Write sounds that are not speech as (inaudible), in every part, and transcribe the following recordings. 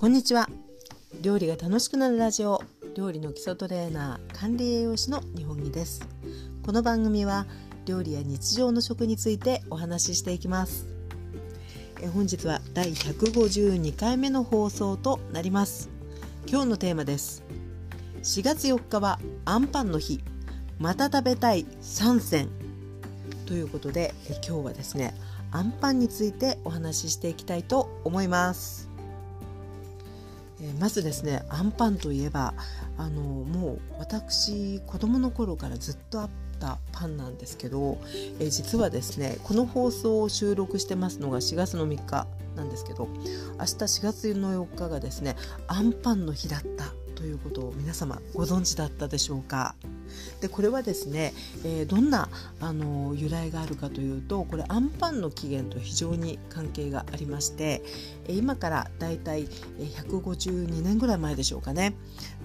こんにちは。料理が楽しくなるラジオ。料理の基礎トレーナー管理栄養士の日本木です。この番組は料理や日常の食についてお話ししていきます。え本日は第152回目の放送となります。今日のテーマです。4月4日はアンパンの日。また食べたい3選。ということでえ今日はですねアンパンについてお話ししていきたいと思います。えまずですねアンパンといえばあのもう私子供の頃からずっとあったパンなんですけど、え実はですねこの放送を収録してますのが4月の3日なんですけど明日4月の4日がですねアンパンの日だったということを皆様ご存知だったでしょうか？でこれはですね、えー、どんなあの由来があるかというとこれアンパンの起源と非常に関係がありまして今からだいたい152年ぐらい前でしょうかね。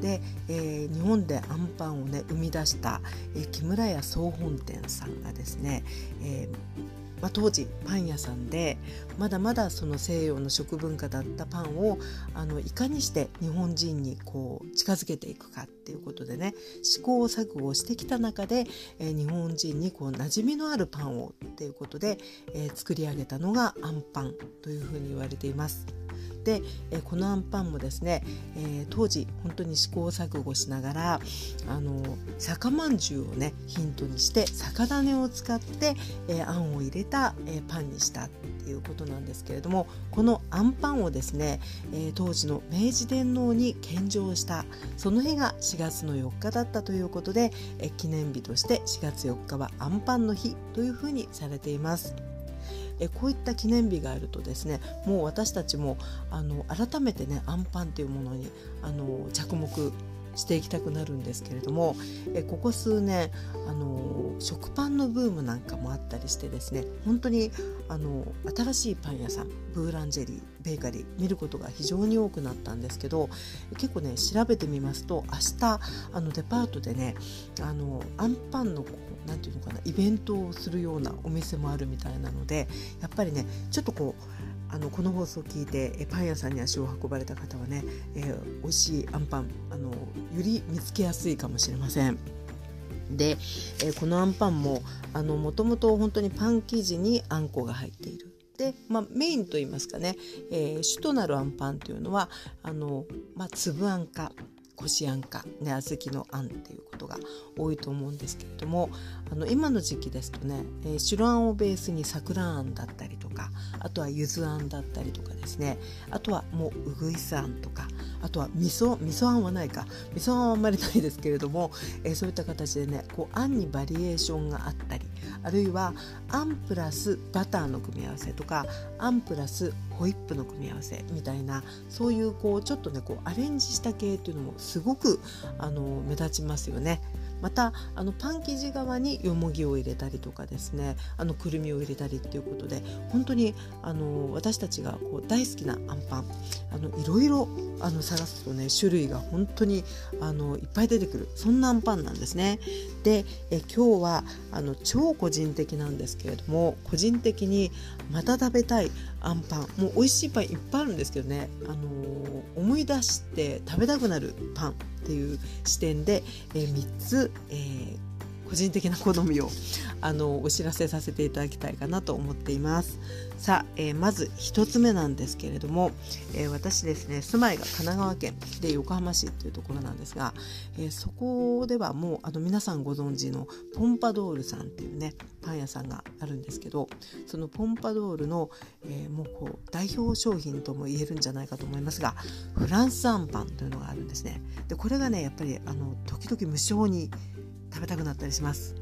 で、えー、日本でアンパンをね生み出した、えー、木村屋総本店さんがですね、えーまあ、当時パン屋さんでまだまだその西洋の食文化だったパンをあのいかにして日本人にこう近づけていくかっていうことでね試行錯誤してきた中で、えー、日本人にこう馴染みのあるパンをっていうことで、えー、作り上げたのがアンパンというふうに言われています。で、えこのあんパンもですね、え、当時本当に試行錯誤しながらあの酒まんじゅうをねヒントにして酒種を使って、えー、あんを入れた、え、パンにしたっていうことなんですけれどもこのあんパンをですね、え当時の明治天皇に献上したその日が4月の4日だったということで、え記念日として4月4日はあんパンの日というふうにされています。えこういった記念日があるとですねもう私たちもあの改めてねアンパンというものにあの着目していきたくなるんですけれどもえここ数年あの食パンのブームなんかもあったりしてですね本当にあの新しいパン屋さんブーランジェリーベーカリー見ることが非常に多くなったんですけど結構ね調べてみますと明日あのデパートでねあのアンパンの何て言うのかなイベントをするようなお店もあるみたいなのでやっぱりねちょっとこうあのこの放送を聞いてえパン屋さんに足を運ばれた方はね、えー、美味しいあんパンあのより見つけやすいかもしれません。で、えー、このあんパンももともと本当にパン生地にあんこが入っている。で、まあ、メインといいますかね、えー、主となるあんパンというのはあの、まあ、粒あんかこしあんか、ね、小豆のあんっていうことが多いと思うんですけれどもあの今の時期ですとね、えー、白あんをベースに桜あんだったりとかあとはゆずあんだったりとかですねあとはもううぐいすあんとかあとは味噌味噌あんはないか味噌あんはあんまりないですけれども、えー、そういった形でねこうあんにバリエーションがあったりあるいはあんプラスバターの組み合わせとかあんプラスホイップの組み合わせみたいなそういうこうちょっとねこうアレンジした系っていうのもすごくあの目立ちますよね。またあのパン生地側によもぎを入れたりとかですねあのくるみを入れたりっていうことで本当にあの私たちがこう大好きなあんパンあのいろいろあの探すとね種類が本当にあのいっぱい出てくるそんなあんパンなんですね。でえ今日はあの超個人的なんですけれども個人的にまた食べたいあんパンもう美味しいパンいっぱいあるんですけどね、あの思い出して食べたくなるパンっていう視点で、えー、3つ、えー、個人的な好みをあのお知らせさせていただきたいかなと思っています。さあ、えー、まず1つ目なんですけれども、えー、私ですね住まいが神奈川県で横浜市っていうところなんですが、えー、そこではもうあの皆さんご存知のポンパドールさんっていうねパン屋さんがあるんですけどそのポンパドールの、えもうこう代表商品とも言えるんじゃないかと思いますがフランスあんパンというのがあるんですね。でこれがねやっぱりあの時々無性に食べたくなったりします。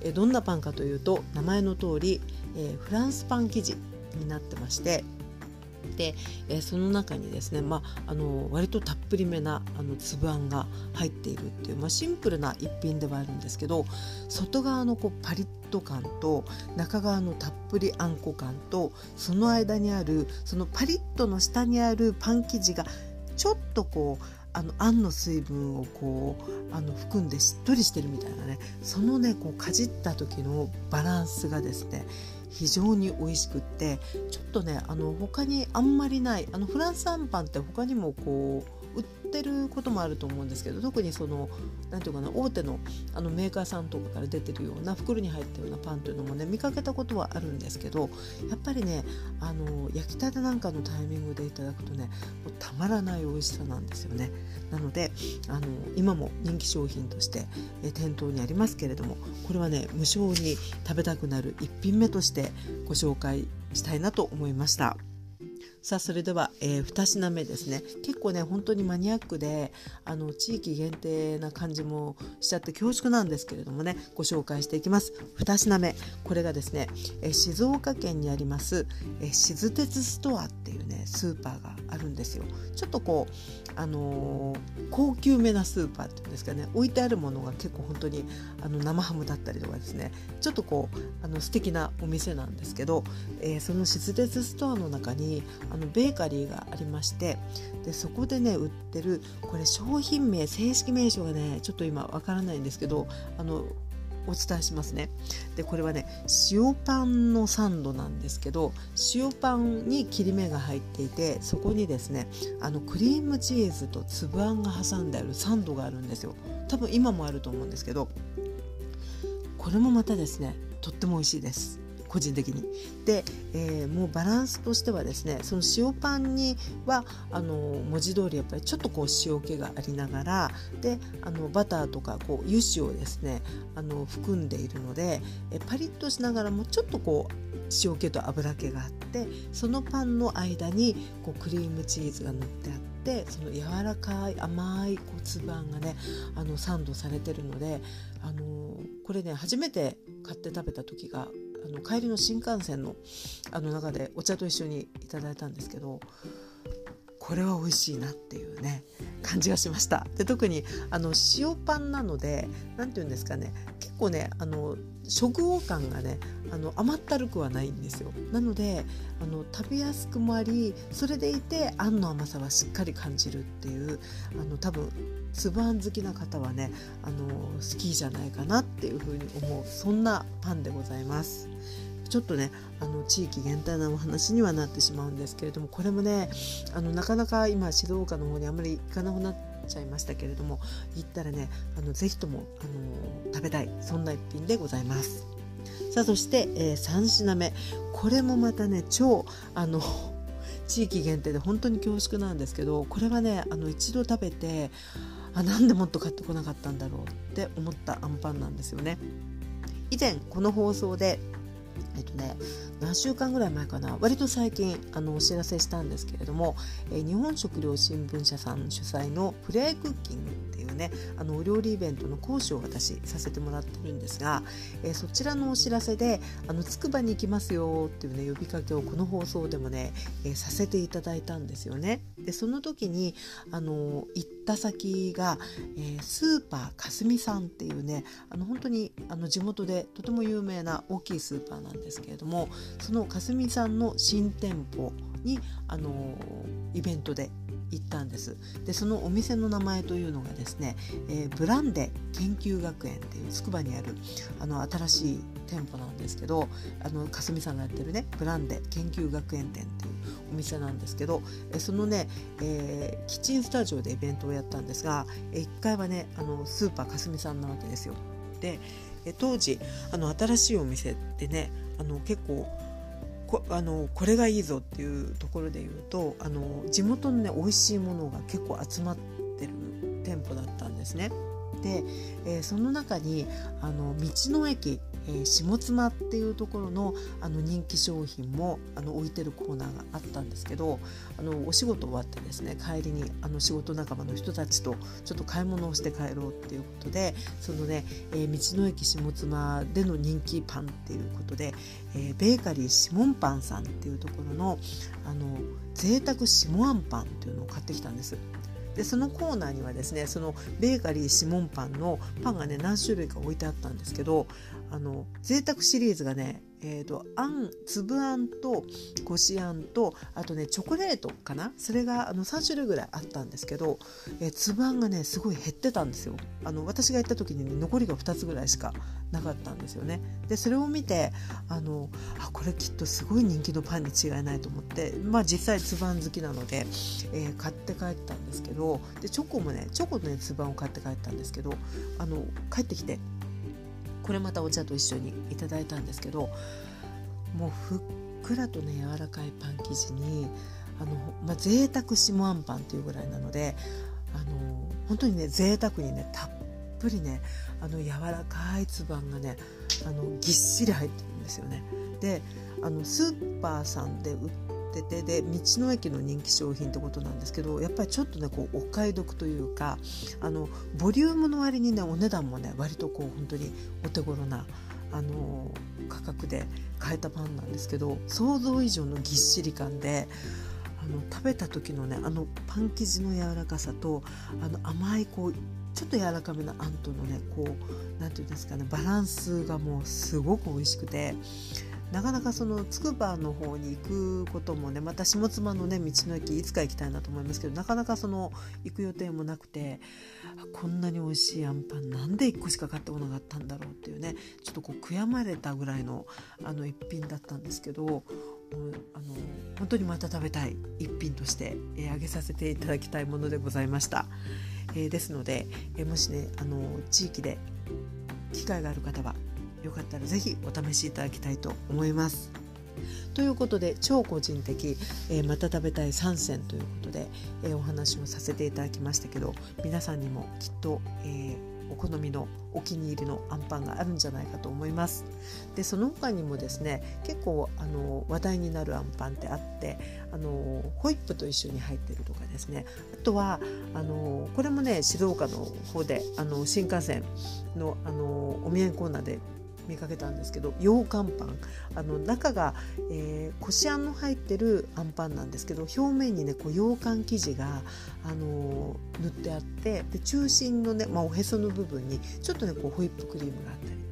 えどんなパンかというと名前の通り、え、フランスパン生地になってましてで、え、その中にですね、まあ、あの割とたっぷりめなあの粒あんが入っているっていう、まあ、シンプルな一品ではあるんですけど外側のこうパリッと感と中側のたっぷりあんこ感とその間にあるそのパリッとの下にあるパン生地がちょっとこうあのあんの水分をこうあの含んでしっとりしてるみたいなね。そのねこうかじった時のバランスがですね非常に美味しくってちょっとねあの他にあんまりないあのフランスあんパンって他にもこう売ってることもあると思うんですけど特にその何て言うかな大手のあのメーカーさんとかから出てるような袋に入ったようなパンというのもね見かけたことはあるんですけどやっぱりねあの焼きたてなんかのタイミングでいただくとねもうたまらない美味しさなんですよね。なのであの今も人気商品としてえ店頭にありますけれどもこれはね無償に食べたくなる一品目としてご紹介したいなと思いました。さあそれでは、えー、2品目ですね。結構ね本当にマニアックであの地域限定な感じもしちゃって恐縮なんですけれどもねご紹介していきます。2品目。これがですね、えー、静岡県にあります、えー、静鉄ストアっていうねスーパーがあるんですよ。ちょっとこうあのー、高級めなスーパーっていうんですかね。置いてあるものが結構本当にあの生ハムだったりとかですね。ちょっとこうあの素敵なお店なんですけど、えー、その静鉄ストアの中にああのベーカリーがありましてでそこでね売ってるこれ商品名正式名称がねちょっと今わからないんですけどあのお伝えしますね。でこれはね塩パンのサンドなんですけど塩パンに切り目が入っていてそこにですねあのクリームチーズと粒あんが挟んであるサンドがあるんですよ。多分今もあると思うんですけどこれもまたですねとっても美味しいです。個人的に。で、えー、もうバランスとしてはですねその塩パンにはあの文字通りやっぱりちょっとこう塩気がありながらであのバターとかこう油脂をですねあの含んでいるのでえパリッとしながらもちょっとこう塩気と油気があってそのパンの間にこうクリームチーズが塗ってあってその柔らかい甘いこう粒あんがねあのサンドされてるのであのこれね初めて買って食べた時があの帰りの新幹線のあの中でお茶と一緒にいただいたんですけどこれは美味しいなっていうね感じがしました。で特にあの塩パンなので何て言うんですかね結構ねあの食後感がねあの甘ったるくはないんですよなのであの食べやすくもありそれでいてあんの甘さはしっかり感じるっていうあの多分粒あん好きな方はねあの好きじゃないかなっていうふうに思うそんなパンでございます。ちょっとねあの地域限定なお話にはなってしまうんですけれどもこれもねあのなかなか今静岡の方にあんまり行かなくなってちゃいましたけれども行ったらねあのぜひともあの食べたいそんな一品でございます。さあそして、えー、3品目これもまたね超あの (laughs) 地域限定で本当に恐縮なんですけどこれはねあの一度食べてあなんでもっと買ってこなかったんだろうって思ったあんパンなんですよね。以前この放送でえっとね何週間ぐらい前かな。割と最近あのお知らせしたんですけれども、えー、日本食料新聞社さん主催のプレイクッキングねあのお料理イベントの講師を私させてもらってるんですが、えー、そちらのお知らせであのつくばに行きますよっていうね呼びかけをこの放送でもね、えー、させていただいたんですよね。でその時にあの行った先が、えー、スーパーかすみさんっていうねあの本当にあの地元でとても有名な大きいスーパーなんですけれどもそのかすみさんの新店舗にあのイベントで行ったんですでそのお店の名前というのがですね、えー、ブランデ研究学園っていうつくばにあるあの新しい店舗なんですけどあのかすみさんがやってるねブランデ研究学園店っていうお店なんですけどえそのね、えー、キッチンスタジオでイベントをやったんですが、え1階はねあのスーパーかすみさんなわけですよ。でえ当時あの新しいお店ってねあの結構こあのこれがいいぞっていうところで言うとあの地元のね美味しいものが結構集まってる店舗だったんですね。で、えー、その中にあの道の駅えー、下妻っていうところのあの人気商品もあの置いてるコーナーがあったんですけどあのお仕事終わってですね帰りにあの仕事仲間の人たちとちょっと買い物をして帰ろうっていうことでそのね、えー、道の駅下妻での人気パンっていうことで、えー、ベーカリーシモンパンさんっていうところのあの贅沢シモアンパンっていうのを買ってきたんです。でそのコーナーにはですねそのベーカリーシモンパンのパンがね何種類か置いてあったんですけどあの贅沢シリーズがねえーと、あん粒あんとこしあんとあとねチョコレートかな？それがあの3種類ぐらいあったんですけど、えー、粒あんがねすごい減ってたんですよ。あの私が行った時に、ね、残りが2つぐらいしかなかったんですよね。でそれを見てあのあこれきっとすごい人気のパンに違いないと思ってまあ実際粒あん好きなので、えー、買って帰ったんですけどでチョコもねチョコとね粒あんを買って帰ったんですけどあの帰ってきてこれまたお茶と一緒にいただいたんですけどもうふっくらとね柔らかいパン生地にあの、まあ、贅沢下あんパンっていうぐらいなのであの本当にね贅沢にねたっぷりねあの柔らかいつばんがねあのぎっしり入ってるんですよね。であのスーパーさんで売っててで道の駅の人気商品ってことなんですけどやっぱりちょっとねこうお買い得というかあのボリュームの割にねお値段もね割とこう本当にお手頃なあの価格で買えたパンなんですけど想像以上のぎっしり感であの食べた時のねあのパン生地の柔らかさとあの甘いこうちょっと柔らかめのあんとのねこう何て言うんですかねバランスがもうすごく美味しくてなかなかそのつくばの方に行くこともねまた下妻のね道の駅いつか行きたいなと思いますけどなかなかその行く予定もなくてこんなに美味しいあんパンなんで1個しか買ってこなかったんだろうっていうねちょっとこう悔やまれたぐらいのあの一品だったんですけどあの本当にまた食べたい一品として、えー、挙げさせていただきたいものでございました。えー、ですので、えー、もしねあの地域で機会がある方はよかったら是非お試しいただきたいと思います。ということで超個人的、えー、また食べたい3選ということで、えー、お話をさせていただきましたけど皆さんにもきっと、えーお好みのお気に入りのあんパンがあるんじゃないかと思いますでその他にもですね結構あの話題になるあんパンってあってあのホイップと一緒に入ってるとかですねあとはあのこれもね静岡の方であの新幹線のあのお土産コーナーで見かけたんですけど羊羹パン。あの中が、えー、こしあんの入ってるあんパンなんですけど表面にねこう羊羹生地が、あのー、塗ってあってで中心のね、まあ、おへその部分にちょっとねこうホイップクリームがあったり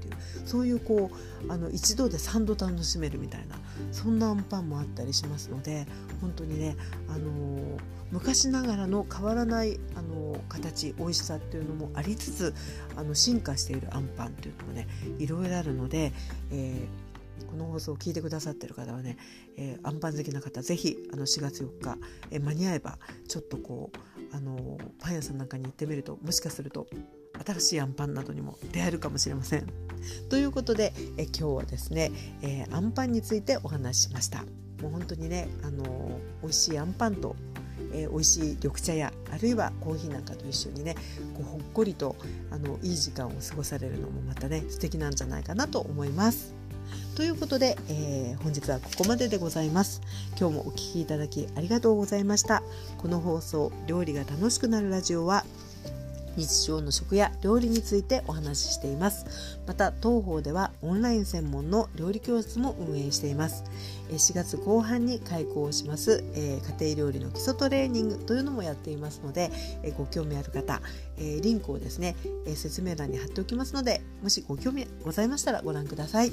そういうこうあの一度で3度楽しめるみたいなそんなあんパンもあったりしますので本当にね、あのー、昔ながらの変わらない、あのー、形美味しさっていうのもありつつあの進化しているあんパンっていうのもねいろいろあるので、えー、この放送を聞いてくださってる方はね、えー、アンパン好きな方ぜひあの4月4日、えー、間に合えばちょっとこうあのパン屋さんなんかに行ってみるともしかすると新しいアンパンなどにも出会えるかもしれません。ということでえ今日はですね、えー、アンパンについてお話ししました。もう本当にね、あのー、美味しいアンパンと、えー、美味しい緑茶やあるいはコーヒーなんかと一緒にねこうほっこりとあのいい時間を過ごされるのもまたね素敵なんじゃないかなと思います。ということで、えー、本日はここまででございます。今日もお聴きいただきありがとうございました。この放送「料理が楽しくなるラジオは」日常の食や料理についてお話ししています。また当方ではオンライン専門の料理教室も運営しています。4月後半に開講します、え家庭料理の基礎トレーニングというのもやっていますので、えご興味ある方、えリンクをですね、え説明欄に貼っておきますのでもしご興味ございましたらご覧ください。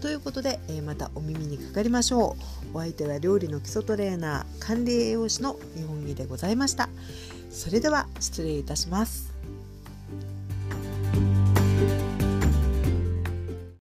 ということで、えまたお耳にかかりましょう。お相手は料理の基礎トレーナー管理栄養士の日本木でございました。それでは失礼いたします。